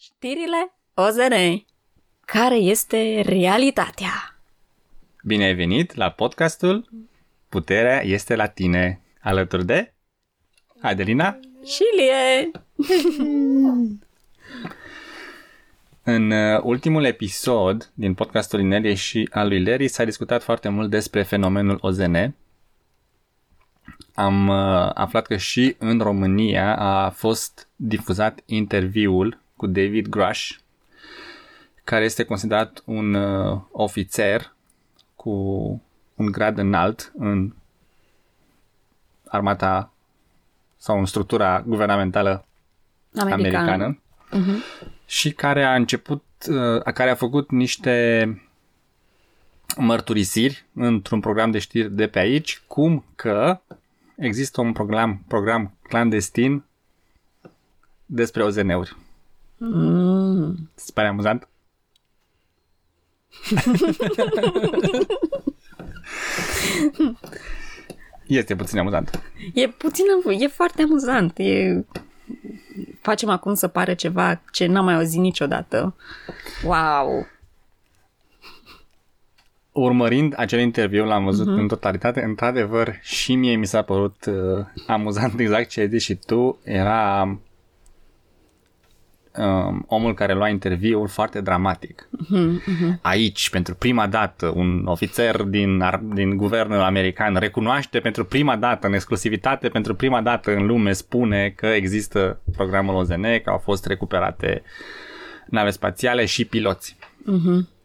Știrile OZN. Care este realitatea? Bine ai venit la podcastul Puterea este la tine, alături de Adelina și Lie. În uh, ultimul episod din podcastul Inelie și al lui Larry s-a discutat foarte mult despre fenomenul OZN. Am uh, aflat că și în România a fost difuzat interviul cu David Grush, care este considerat un uh, ofițer cu un grad înalt în armata sau în structura guvernamentală americană, americană uh-huh. și care a început, uh, care a făcut niște mărturisiri într-un program de știri de pe aici, cum că există un program, program clandestin despre OZN-uri. Mm. Se pare amuzant? este puțin amuzant. E puțin, e foarte amuzant. E... Facem acum să pare ceva ce n-am mai auzit niciodată. Wow! Urmărind acel interviu, l-am văzut uh-huh. în totalitate, într-adevăr, și mie mi s-a părut uh, amuzant exact ce ai zis și tu. Era um, omul care lua interviul foarte dramatic. Uh-huh, uh-huh. Aici, pentru prima dată, un ofițer din, din guvernul american recunoaște pentru prima dată, în exclusivitate, pentru prima dată în lume, spune că există programul OZN, că au fost recuperate nave spațiale și piloți. Uh-huh.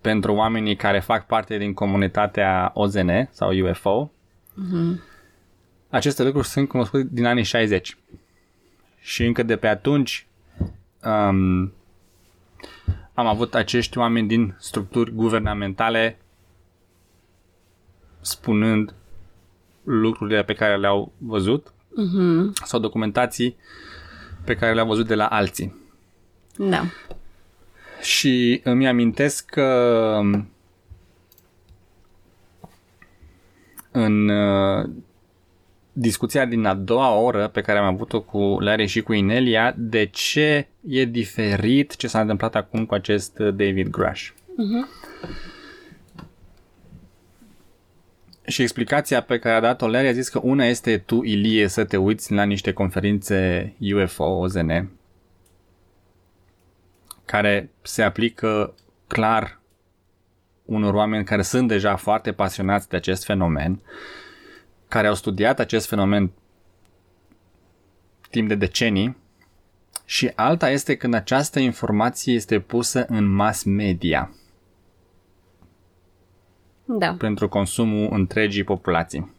Pentru oamenii care fac parte din comunitatea OZN sau UFO, uh-huh. aceste lucruri sunt cunoscute din anii 60 și încă de pe atunci um, am avut acești oameni din structuri guvernamentale spunând lucrurile pe care le-au văzut uh-huh. sau documentații pe care le-au văzut de la alții. Da. Și îmi amintesc că în uh, discuția din a doua oră pe care am avut-o cu Larry și cu Inelia, de ce e diferit ce s-a întâmplat acum cu acest David Grush. Uh-huh. Și explicația pe care a dat-o Larry a zis că una este tu, Ilie, să te uiți la niște conferințe UFO, OZN, care se aplică clar unor oameni care sunt deja foarte pasionați de acest fenomen care au studiat acest fenomen timp de decenii și alta este când această informație este pusă în mass media. Da. Pentru consumul întregii populații.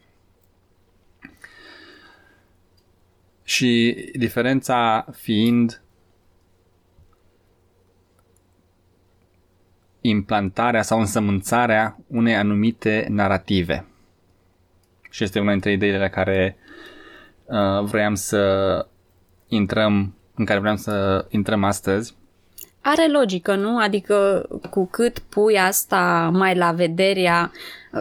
Și diferența fiind implantarea sau însămânțarea unei anumite narrative. Și este una dintre ideile la care uh, vroiam să intrăm, în care vreau să intrăm astăzi. Are logică, nu? Adică cu cât pui asta mai la vederea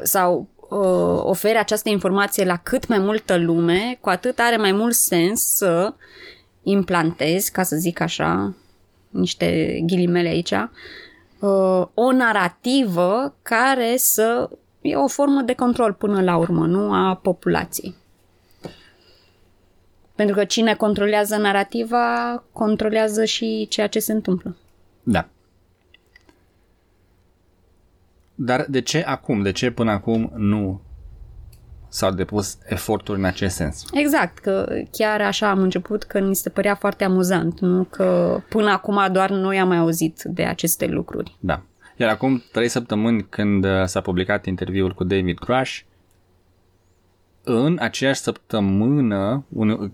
sau uh, oferi această informație la cât mai multă lume, cu atât are mai mult sens să implantezi, ca să zic așa, niște ghilimele aici, uh, o narrativă care să e o formă de control până la urmă, nu a populației. Pentru că cine controlează narativa, controlează și ceea ce se întâmplă. Da. Dar de ce acum? De ce până acum nu s-au depus eforturi în acest sens? Exact, că chiar așa am început că mi se părea foarte amuzant, nu că până acum doar noi am mai auzit de aceste lucruri. Da. Iar acum trei săptămâni când uh, s-a publicat interviul cu David Crash, în aceeași săptămână,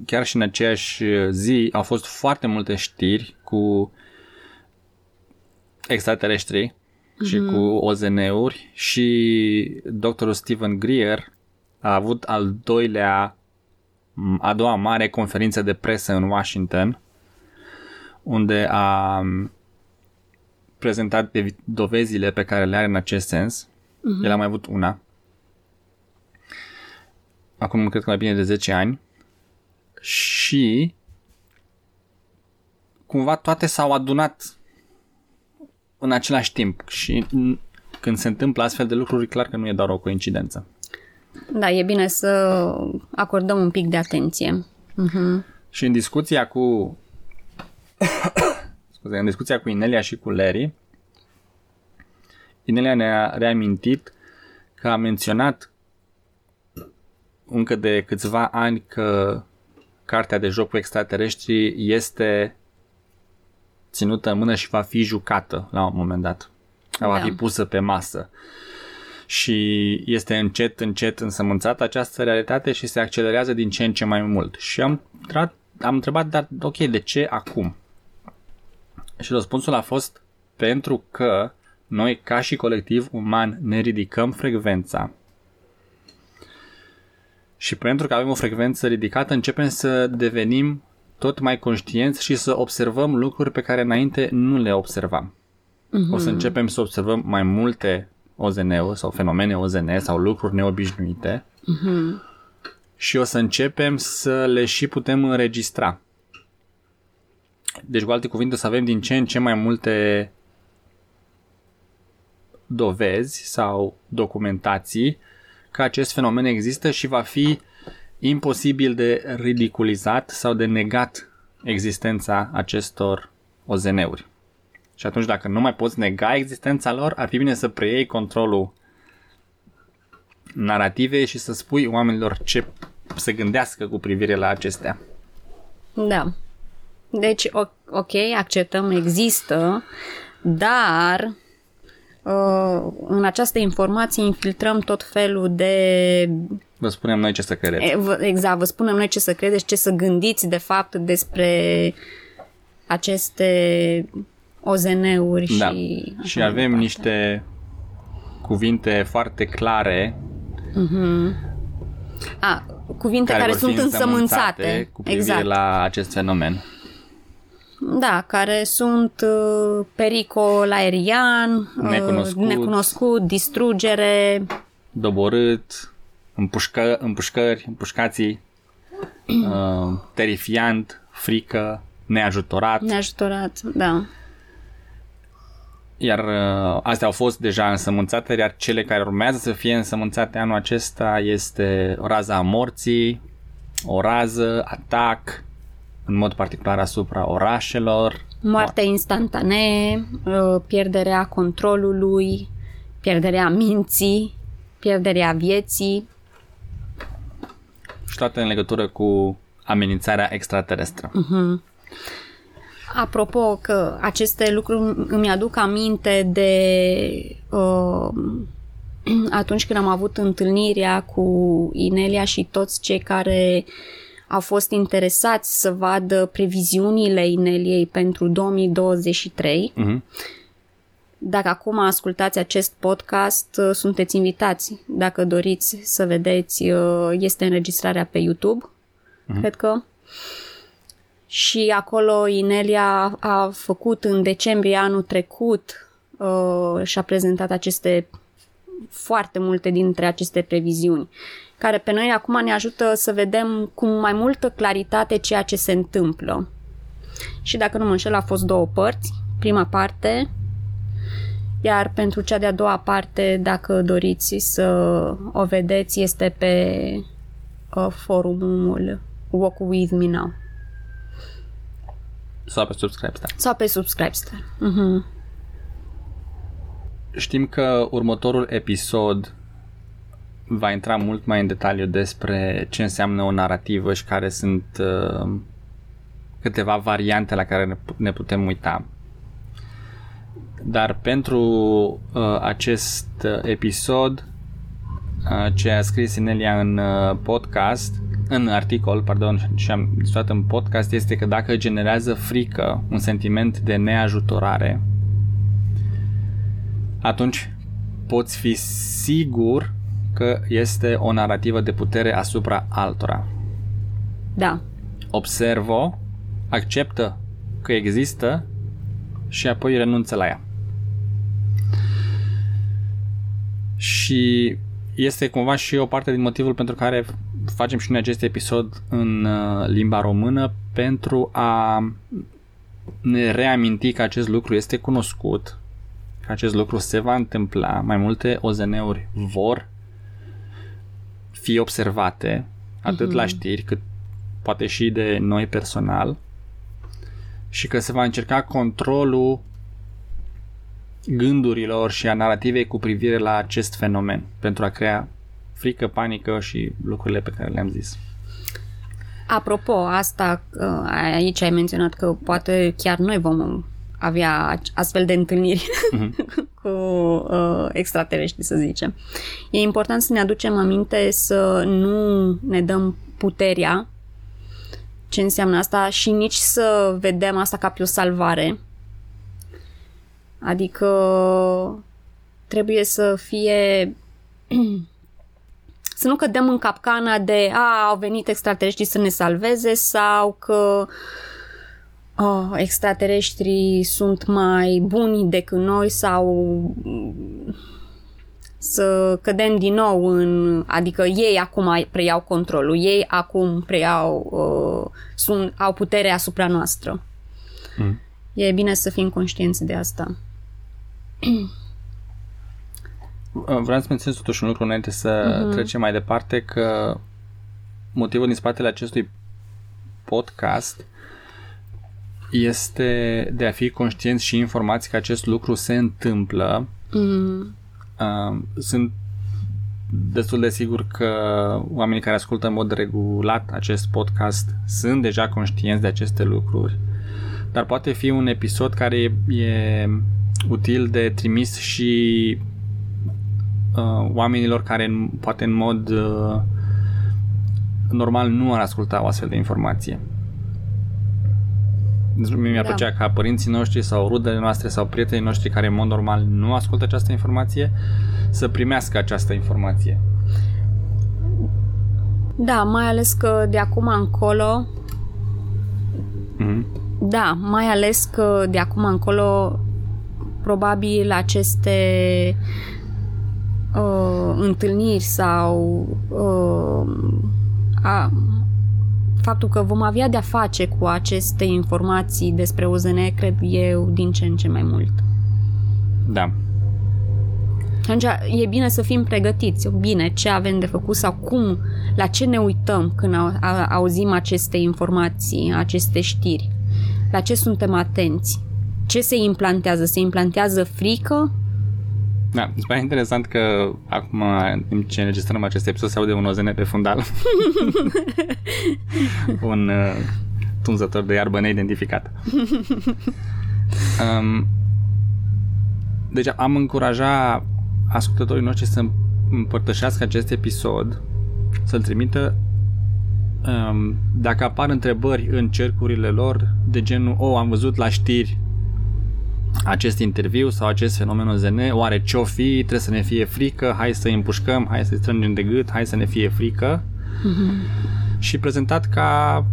chiar și în aceeași zi, au fost foarte multe știri cu extraterestri mm-hmm. și mhm. cu OZN-uri și doctorul Stephen Greer a avut al doilea, a doua mare conferință de presă în Washington, unde a prezentat dovezile pe care le are în acest sens. Uh-huh. El a mai avut una. Acum cred că mai bine de 10 ani. Și cumva toate s-au adunat în același timp și când se întâmplă astfel de lucruri, clar că nu e doar o coincidență. Da, e bine să acordăm un pic de atenție. Uh-huh. Și în discuția cu scuze, în discuția cu Inelia și cu Larry, Inelia ne-a reamintit că a menționat încă de câțiva ani că cartea de joc cu extraterestri este ținută în mână și va fi jucată la un moment dat. Da. Va fi pusă pe masă. Și este încet, încet însămânțată această realitate și se accelerează din ce în ce mai mult. Și am, am întrebat, dar ok, de ce acum? Și răspunsul a fost pentru că noi, ca și colectiv uman, ne ridicăm frecvența și pentru că avem o frecvență ridicată, începem să devenim tot mai conștienți și să observăm lucruri pe care înainte nu le observam. Uh-huh. O să începem să observăm mai multe OZN-uri sau fenomene OZN sau lucruri neobișnuite uh-huh. și o să începem să le și putem înregistra. Deci, cu alte cuvinte, să avem din ce în ce mai multe dovezi sau documentații că acest fenomen există și va fi imposibil de ridiculizat sau de negat existența acestor OZN-uri. Și atunci dacă nu mai poți nega existența lor, ar fi bine să preiei controlul narrative și să spui oamenilor ce să gândească cu privire la acestea. Da. Deci, ok, acceptăm, există, dar Uh, în această informație infiltrăm tot felul de... Vă spunem noi ce să credeți. Exact, vă spunem noi ce să credeți, ce să gândiți de fapt despre aceste OZN-uri da. și... Și avem departe. niște cuvinte foarte clare uh-huh. A, cuvinte care, care sunt însămânțate cu privire exact. la acest fenomen. Da, care sunt uh, pericol aerian, uh, necunoscut, uh, necunoscut distrugere, doborât, împușcă, împușcări, împușcații, uh, terifiant, frică, neajutorat. Neajutorat, da. Iar uh, astea au fost deja însămânțate, iar cele care urmează să fie însămânțate anul acesta este raza morții, o rază, atac, în mod particular asupra orașelor. Moartea instantanee, uh, pierderea controlului, pierderea minții, pierderea vieții. Și toate în legătură cu amenințarea extraterestră. Uh-huh. Apropo că aceste lucruri îmi aduc aminte de uh, atunci când am avut întâlnirea cu Inelia și toți cei care uh, au fost interesați să vadă previziunile Ineliei pentru 2023. Uh-huh. Mhm. Dacă acum ascultați acest podcast, uh, sunteți invitați. Dacă doriți să vedeți, uh, este înregistrarea pe YouTube, uh-huh. cred că. Și acolo Inelia a făcut în decembrie anul trecut uh, și a prezentat aceste foarte multe dintre aceste previziuni care pe noi acum ne ajută să vedem cu mai multă claritate ceea ce se întâmplă. Și dacă nu mă înșel, a fost două părți. Prima parte, iar pentru cea de-a doua parte, dacă doriți să o vedeți, este pe uh, forumul Walk With Me Now. Sau pe Subscribestar. Sau pe Subscribestar. Uh-huh. Știm că următorul episod va intra mult mai în detaliu despre ce înseamnă o narrativă și care sunt uh, câteva variante la care ne, ne putem uita. Dar pentru uh, acest uh, episod, uh, ce a scris Inelia în uh, podcast, în articol, pardon, și am discutat în podcast, este că dacă generează frică, un sentiment de neajutorare, atunci poți fi sigur că este o narrativă de putere asupra altora. Da. Observă, acceptă că există și apoi renunță la ea. Și este cumva și o parte din motivul pentru care facem și noi acest episod în uh, limba română pentru a ne reaminti că acest lucru este cunoscut, că acest lucru se va întâmpla, mai multe OZN-uri vor fi observate, atât mm-hmm. la știri cât poate și de noi personal, și că se va încerca controlul gândurilor și a narativei cu privire la acest fenomen pentru a crea frică, panică și lucrurile pe care le-am zis. Apropo, asta aici ai menționat că poate chiar noi vom avea astfel de întâlniri uh-huh. cu uh, extraterestri, să zicem. E important să ne aducem aminte să nu ne dăm puterea ce înseamnă asta și nici să vedem asta ca pe o salvare. Adică trebuie să fie să nu cădem în capcana de a, au venit extraterestrii să ne salveze sau că oh, extraterestrii sunt mai buni decât noi sau să cădem din nou în, adică ei acum preiau controlul, ei acum preiau, uh, sunt, au putere asupra noastră. Mm. E bine să fim conștienți de asta. Vreau să menționez totuși un lucru înainte să uh-huh. trecem mai departe, că motivul din spatele acestui podcast este de a fi conștienți și informați că acest lucru se întâmplă. Uh-huh. Uh, sunt destul de sigur că oamenii care ascultă în mod regulat acest podcast sunt deja conștienți de aceste lucruri, dar poate fi un episod care e util de trimis și uh, oamenilor care în, poate în mod uh, normal nu ar asculta o astfel de informație. Deci mie mi-ar da. plăcea ca părinții noștri sau rudele noastre sau prietenii noștri care în mod normal nu ascultă această informație să primească această informație. Da, mai ales că de acum încolo mm-hmm. Da, mai ales că de acum încolo probabil aceste uh, întâlniri sau uh, a, faptul că vom avea de-a face cu aceste informații despre OZN, cred eu, din ce în ce mai mult. Da. Atunci e bine să fim pregătiți, bine, ce avem de făcut sau cum, la ce ne uităm când auzim aceste informații, aceste știri, la ce suntem atenți, ce se implantează, se implantează frică da, mi se pare interesant că acum, în timp ce înregistrăm acest episod, se aude un OZN pe fundal. un uh, tunzător de iarbă neidentificat. um, deci am încuraja ascultătorii noștri să împărtășească acest episod, să-l trimită um, dacă apar întrebări în cercurile lor de genul, oh, am văzut la știri acest interviu sau acest fenomen OZN, oare ce-o fi, trebuie să ne fie frică, hai să îi împușcăm, hai să-i strângem de gât, hai să ne fie frică mm-hmm. și prezentat ca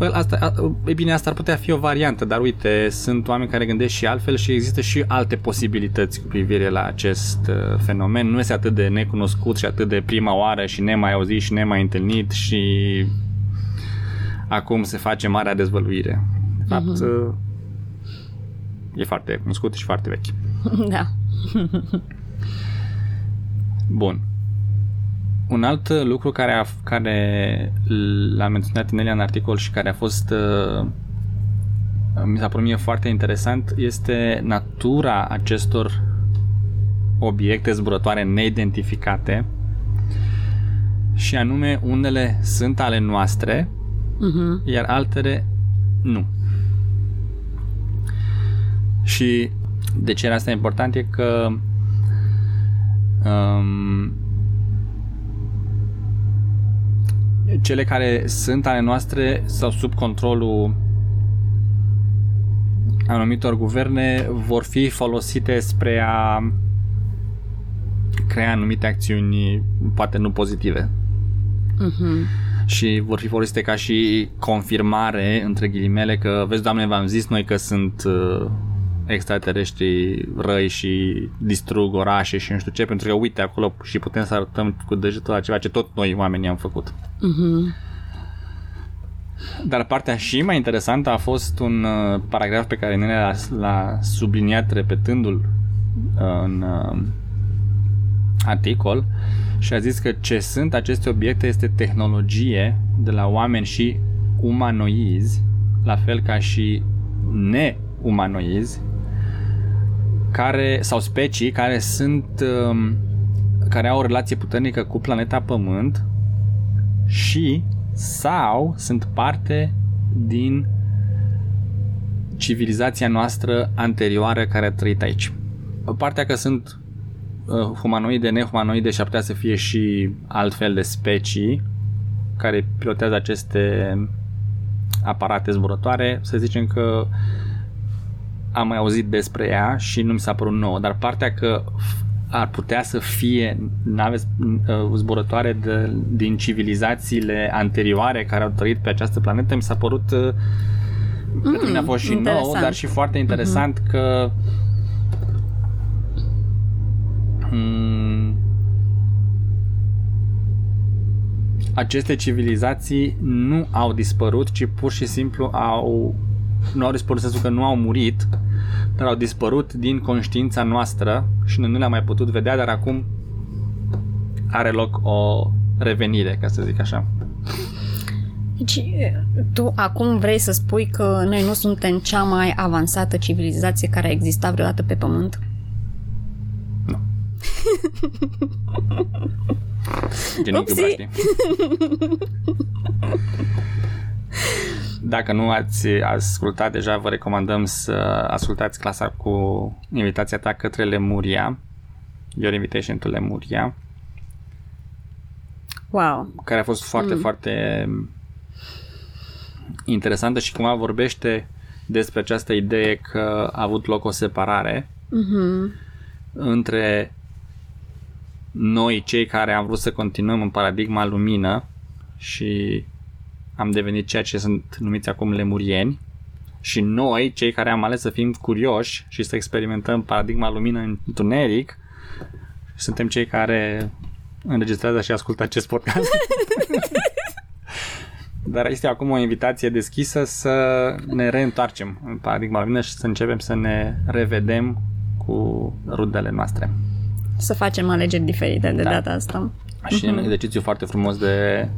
Well, asta, e bine, asta ar putea fi o variantă, dar uite, sunt oameni care gândesc și altfel și există și alte posibilități cu privire la acest uh, fenomen. Nu este atât de necunoscut și atât de prima oară și nemai auzit și nemai întâlnit și acum se face marea dezvăluire. De fapt, uh-huh e foarte cunoscut și foarte vechi. Da. Bun. Un alt lucru care, a, care l-a menționat Nelia în articol și care a fost uh, mi s-a părut mie foarte interesant este natura acestor obiecte zburătoare neidentificate și anume unele sunt ale noastre uh-huh. iar altele nu. Și de ce era asta important e că um, cele care sunt ale noastre sau sub controlul anumitor guverne vor fi folosite spre a crea anumite acțiuni poate nu pozitive. Uh-huh. Și vor fi folosite ca și confirmare, între ghilimele, că vezi, doamne, v-am zis noi că sunt uh, extraterestri răi și distrug orașe și nu știu ce, pentru că uite acolo și putem să arătăm cu degetul la ceva ce tot noi oamenii am făcut. Uh-huh. Dar partea și mai interesantă a fost un uh, paragraf pe care Nene l-a, l-a subliniat repetându-l uh, în uh, articol și a zis că ce sunt aceste obiecte este tehnologie de la oameni și umanoizi, la fel ca și neumanoizi, care, sau specii care sunt um, care au o relație puternică cu planeta Pământ și sau sunt parte din civilizația noastră anterioară care a trăit aici. Partea că sunt uh, humanoide, nehumanoide și ar putea să fie și altfel de specii care pilotează aceste aparate zburătoare, să zicem că am mai auzit despre ea și nu mi s-a părut nouă, dar partea că ar putea să fie nave uh, zburătoare de, din civilizațiile anterioare care au trăit pe această planetă, mi s-a părut uh, mm, pentru mine a fost și interesant. nou, dar și foarte interesant mm-hmm. că hmm, aceste civilizații nu au dispărut, ci pur și simplu au nu au dispărut sensul că nu au murit, dar au dispărut din conștiința noastră și noi nu le-am mai putut vedea, dar acum are loc o revenire, ca să zic așa. Deci, tu acum vrei să spui că noi nu suntem cea mai avansată civilizație care a existat vreodată pe Pământ? Nu. Genunchiul Dacă nu ați ascultat deja, vă recomandăm să ascultați clasa cu invitația ta către Lemuria. Your Invitation to Lemuria. Wow. Care a fost foarte, mm. foarte interesantă și cumva vorbește despre această idee că a avut loc o separare mm-hmm. între noi, cei care am vrut să continuăm în paradigma lumină și am devenit ceea ce sunt numiți acum lemurieni și noi, cei care am ales să fim curioși și să experimentăm paradigma lumină în întuneric, suntem cei care înregistrează și ascultă acest podcast. Dar este acum o invitație deschisă să ne reîntoarcem în paradigma lumină și să începem să ne revedem cu rudele noastre. Să facem alegeri diferite de da. data asta. Și uh-huh. un exercițiu foarte frumos de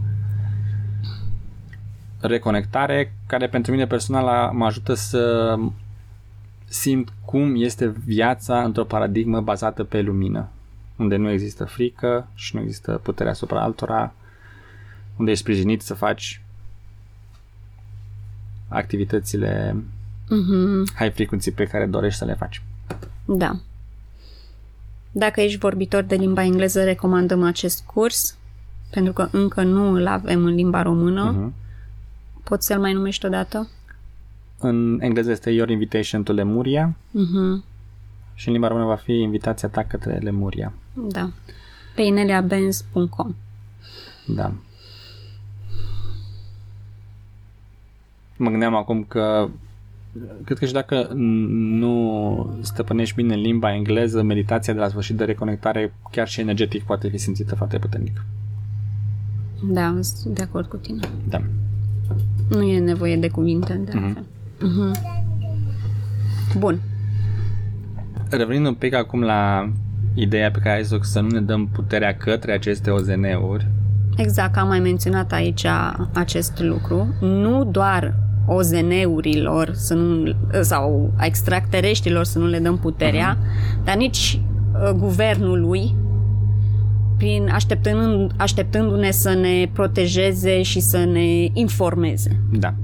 reconectare care pentru mine personal mă ajută să simt cum este viața într-o paradigmă bazată pe lumină, unde nu există frică și nu există putere asupra altora, unde ești sprijinit să faci activitățile mm-hmm. high frequency pe care dorești să le faci. Da. Dacă ești vorbitor de limba engleză, recomandăm acest curs, pentru că încă nu îl avem în limba română. Mm-hmm. Poți să-l mai numești odată? În engleză este Your Invitation to Lemuria uh-huh. și în limba română va fi invitația ta către Lemuria. Da. Pe ineliabenz.com Da. Mă gândeam acum că cred că și dacă nu stăpânești bine limba engleză, meditația de la sfârșit de reconectare, chiar și energetic, poate fi simțită foarte puternic. Da, sunt de acord cu tine. Da. Nu e nevoie de cuvinte, de mm-hmm. Mm-hmm. Bun. Revenind un pic acum la ideea pe care ai zis să nu ne dăm puterea către aceste OZN-uri. Exact, am mai menționat aici acest lucru. Nu doar OZN-urilor să nu, sau extracterestrilor să nu le dăm puterea, uh-huh. dar nici uh, guvernului prin așteptând, așteptându-ne să ne protejeze și să ne informeze. Da.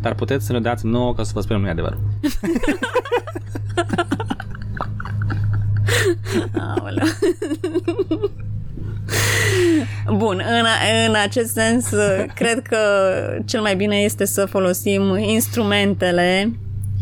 Dar puteți să ne dați nouă ca să vă spunem nu adevărul. Bun, în, în acest sens, cred că cel mai bine este să folosim instrumentele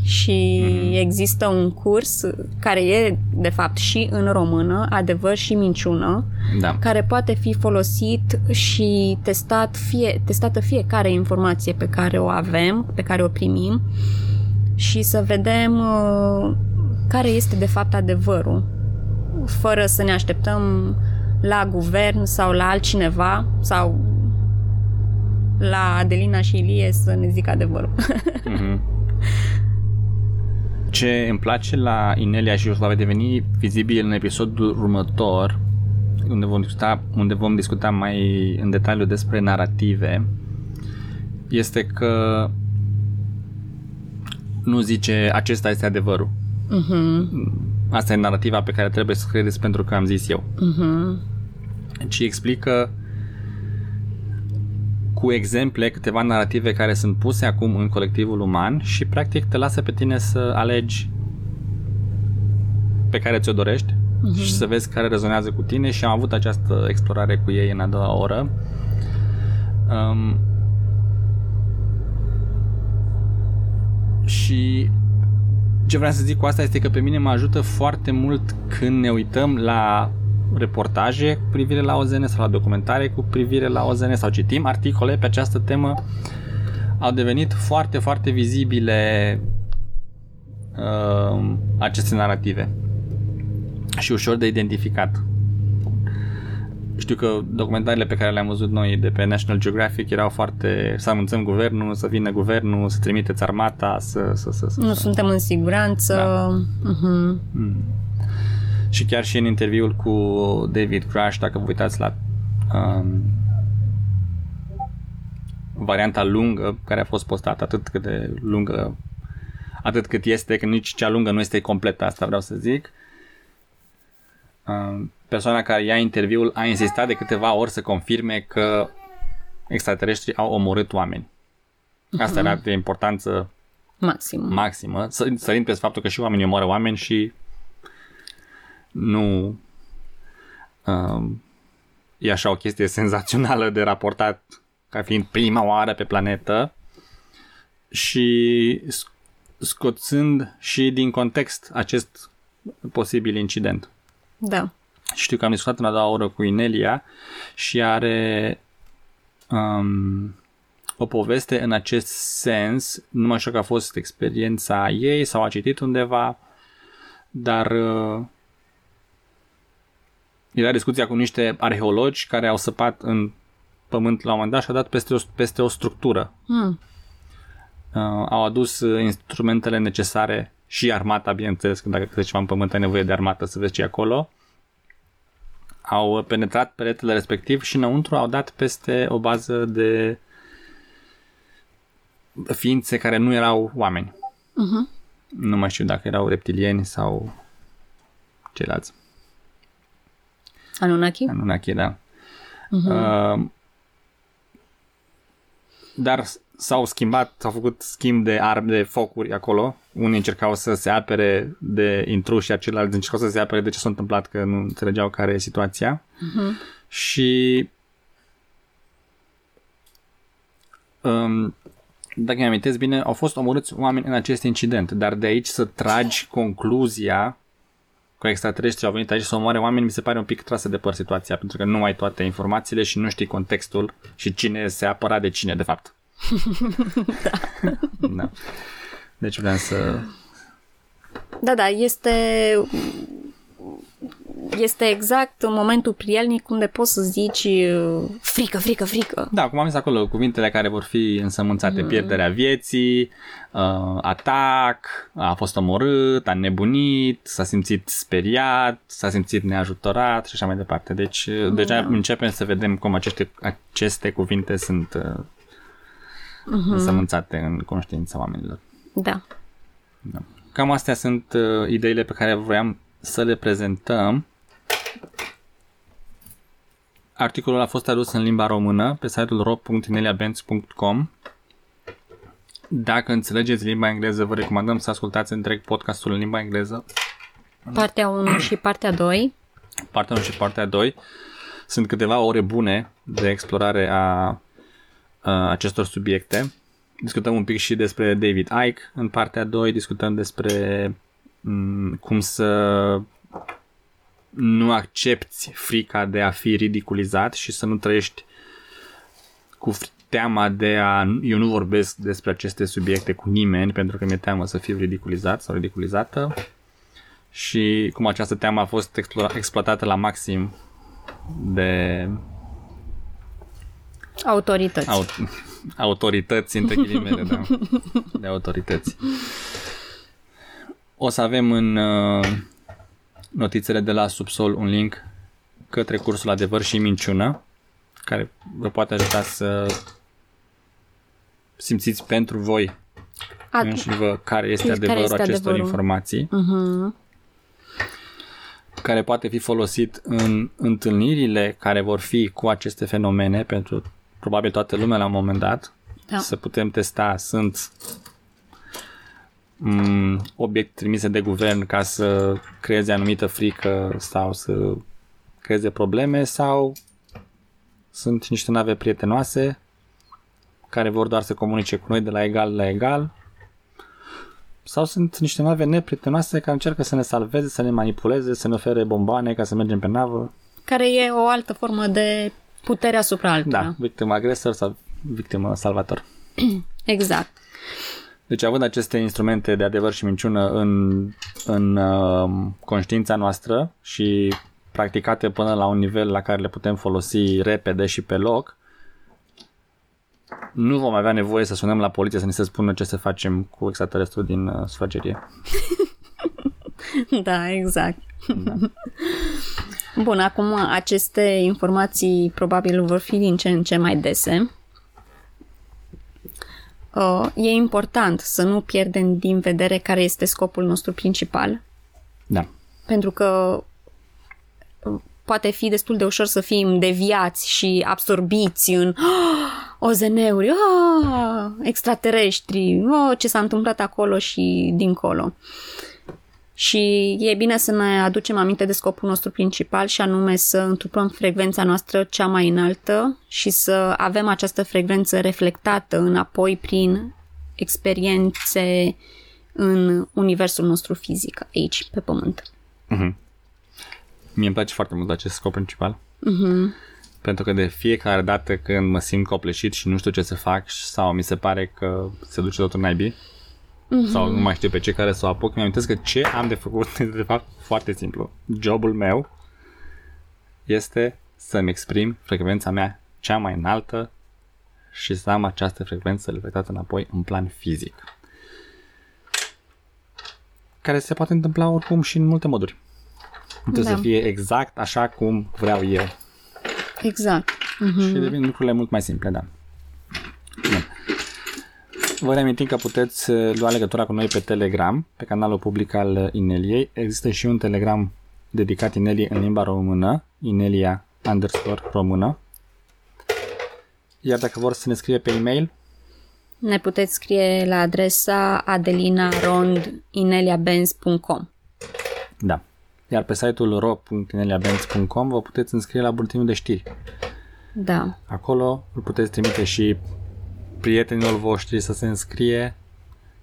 și mm-hmm. există un curs care e de fapt și în română, adevăr și minciună, da. care poate fi folosit și testat fie, testată fiecare informație pe care o avem, pe care o primim și să vedem uh, care este de fapt adevărul, fără să ne așteptăm la guvern sau la altcineva sau la Adelina și Ilie să ne zică adevărul. mm-hmm. Ce îmi place la Inelia și o va deveni vizibil în episodul următor, unde vom discuta, unde vom discuta mai în detaliu despre narrative, este că nu zice acesta este adevărul. Uh-huh. Asta e narrativa pe care trebuie să credeți pentru că am zis eu. Uh-huh. Ci explică cu exemple câteva narrative care sunt puse acum în colectivul uman și practic te lasă pe tine să alegi pe care ți-o dorești uh-huh. și să vezi care rezonează cu tine și am avut această explorare cu ei în a doua oră. Um, și ce vreau să zic cu asta este că pe mine mă ajută foarte mult când ne uităm la reportaje cu privire la OZN sau la documentare cu privire la OZN sau citim articole pe această temă au devenit foarte, foarte vizibile uh, aceste narrative și ușor de identificat. Știu că documentarele pe care le-am văzut noi de pe National Geographic erau foarte să anunțăm guvernul, să vină guvernul, să trimiteți armata, să... să, să, să nu să... suntem în siguranță. Da. Uh-huh. Mm. Și chiar și în interviul cu David Crash, dacă vă uitați la um, varianta lungă care a fost postată, atât cât de lungă, atât cât este, că nici cea lungă nu este completă, asta vreau să zic. Um, persoana care ia interviul a insistat de câteva ori să confirme că extraterestrii au omorât oameni. Asta uh-huh. era de importanță maximă. maximă. Sărind pe faptul că și oamenii omoară oameni și nu um, e așa o chestie senzațională de raportat ca fiind prima oară pe planetă și scoțând și din context acest posibil incident. Da. Știu că am discutat în a doua oră cu Inelia și are um, o poveste în acest sens, nu mai știu că a fost experiența ei sau a citit undeva, dar uh, era discuția cu niște arheologi care au săpat în pământ la un moment dat și au dat peste o, peste o structură. Hmm. Uh, au adus instrumentele necesare și armata, bineînțeles, că dacă crezi ceva în pământ ai nevoie de armată să vezi ce e acolo. Au penetrat peretele respectiv și înăuntru au dat peste o bază de ființe care nu erau oameni. Uh-huh. Nu mai știu dacă erau reptilieni sau ceilalți. Anunnaki? Anunnaki, da. Uh-huh. Uh, dar s-au schimbat, s-au făcut schimb de arme, de focuri acolo. Unii încercau să se apere de intruși, iar ceilalți încercau să se apere de ce s-a întâmplat, că nu înțelegeau care e situația. Uh-huh. Și um, dacă mi amintesc bine, au fost omorâți oameni în acest incident, dar de aici să tragi concluzia că extraterestri au venit aici să omoare oameni, mi se pare un pic trasă de păr situația, pentru că nu ai toate informațiile și nu știi contextul și cine se apăra de cine, de fapt. da. da. Deci vreau să... Da, da, este este exact momentul prielnic unde poți să zici uh, frică, frică, frică. Da, cum am zis acolo, cuvintele care vor fi însămânțate, mm. pierderea vieții, uh, atac, a fost omorât, a nebunit, s-a simțit speriat, s-a simțit neajutorat și așa mai departe. Deci mm. deja da. începem să vedem cum aceste, aceste cuvinte sunt uh, mm-hmm. însămânțate în conștiința oamenilor. Da. da. Cam astea sunt uh, ideile pe care vroiam să le prezentăm. Articolul a fost adus în limba română pe site-ul ro.ineliabenz.com Dacă înțelegeți limba engleză, vă recomandăm să ascultați întreg podcastul în limba engleză. Partea 1 și partea 2. Partea 1 și partea 2 sunt câteva ore bune de explorare a, a acestor subiecte. Discutăm un pic și despre David Icke în partea 2, discutăm despre Mm, cum să nu accepti frica de a fi ridiculizat și să nu trăiești cu teama de a... Eu nu vorbesc despre aceste subiecte cu nimeni pentru că mi-e teamă să fiu ridiculizat sau ridiculizată și cum această teamă a fost exploatată la maxim de Autorități. Aut- autorități, între ghilimele, da. De autorități. O să avem în uh, notițele de la subsol un link către cursul Adevăr și Minciună, care vă poate ajuta să simțiți pentru voi Ad- și vă care este Care adevărul este acestor adevărul. informații, Mhm. care poate fi folosit în întâlnirile care vor fi cu aceste fenomene pentru probabil toată lumea la un moment dat, Da. să putem testa, sunt mm, obiecte trimise de guvern ca să creeze anumită frică sau să creeze probleme sau sunt niște nave prietenoase care vor doar să comunice cu noi de la egal la egal sau sunt niște nave neprietenoase care încearcă să ne salveze, să ne manipuleze, să ne ofere bomboane ca să mergem pe navă. Care e o altă formă de putere asupra altora. Da, victimă agresor sau victimă salvator. Exact. Deci având aceste instrumente de adevăr și minciună în, în uh, conștiința noastră și practicate până la un nivel la care le putem folosi repede și pe loc, nu vom avea nevoie să sunăm la poliție să ni se spună ce să facem cu extraterestrul din uh, sufragerie. Da, exact. Bun, acum aceste informații probabil vor fi din ce în ce mai dese. Uh, e important să nu pierdem din vedere care este scopul nostru principal, Da. pentru că uh, poate fi destul de ușor să fim deviați și absorbiți în "Ah, OZN-uri, oh, extraterestri, oh, ce s-a întâmplat acolo și dincolo. Și e bine să ne aducem aminte de scopul nostru principal și anume să întrupăm frecvența noastră cea mai înaltă și să avem această frecvență reflectată înapoi prin experiențe în universul nostru fizic, aici, pe Pământ. Mie îmi place foarte mult acest scop principal. Pentru că de fiecare dată când mă simt copleșit și nu știu ce să fac sau mi se pare că se duce totul naibii sau nu mai știu pe ce care să o apuc, mi-am că ce am de făcut este de fapt foarte simplu. Jobul meu este să-mi exprim frecvența mea cea mai înaltă și să am această frecvență reflectată înapoi în plan fizic. Care se poate întâmpla oricum și în multe moduri. Nu trebuie Da. să fie exact așa cum vreau eu. Exact. Și devin lucrurile mult mai simple, da. Bun. Vă reamintim că puteți uh, lua legătura cu noi pe Telegram, pe canalul public al uh, Ineliei. Există și un Telegram dedicat Ineliei în limba română, Inelia underscore română. Iar dacă vor să ne scrie pe e-mail, Ne puteți scrie la adresa adelinarondineliabenz.com da. Iar pe site-ul ro.ineliabenz.com vă puteți înscrie la buletinul de știri. Da. Acolo îl puteți trimite și prietenilor voștri să se înscrie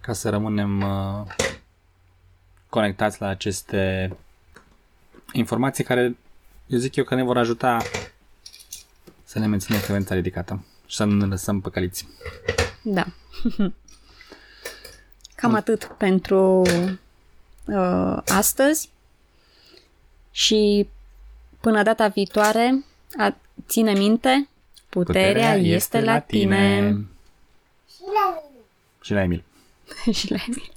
ca să rămânem uh, conectați la aceste informații care eu zic eu că ne vor ajuta să ne menținem frecvența ridicată și să nu ne lăsăm păcăliți. Da. Cam atât pentru uh, astăzi și până data viitoare, a, ține minte, puterea, este, la tine. Și la mine. Și la Emil. și la Emil.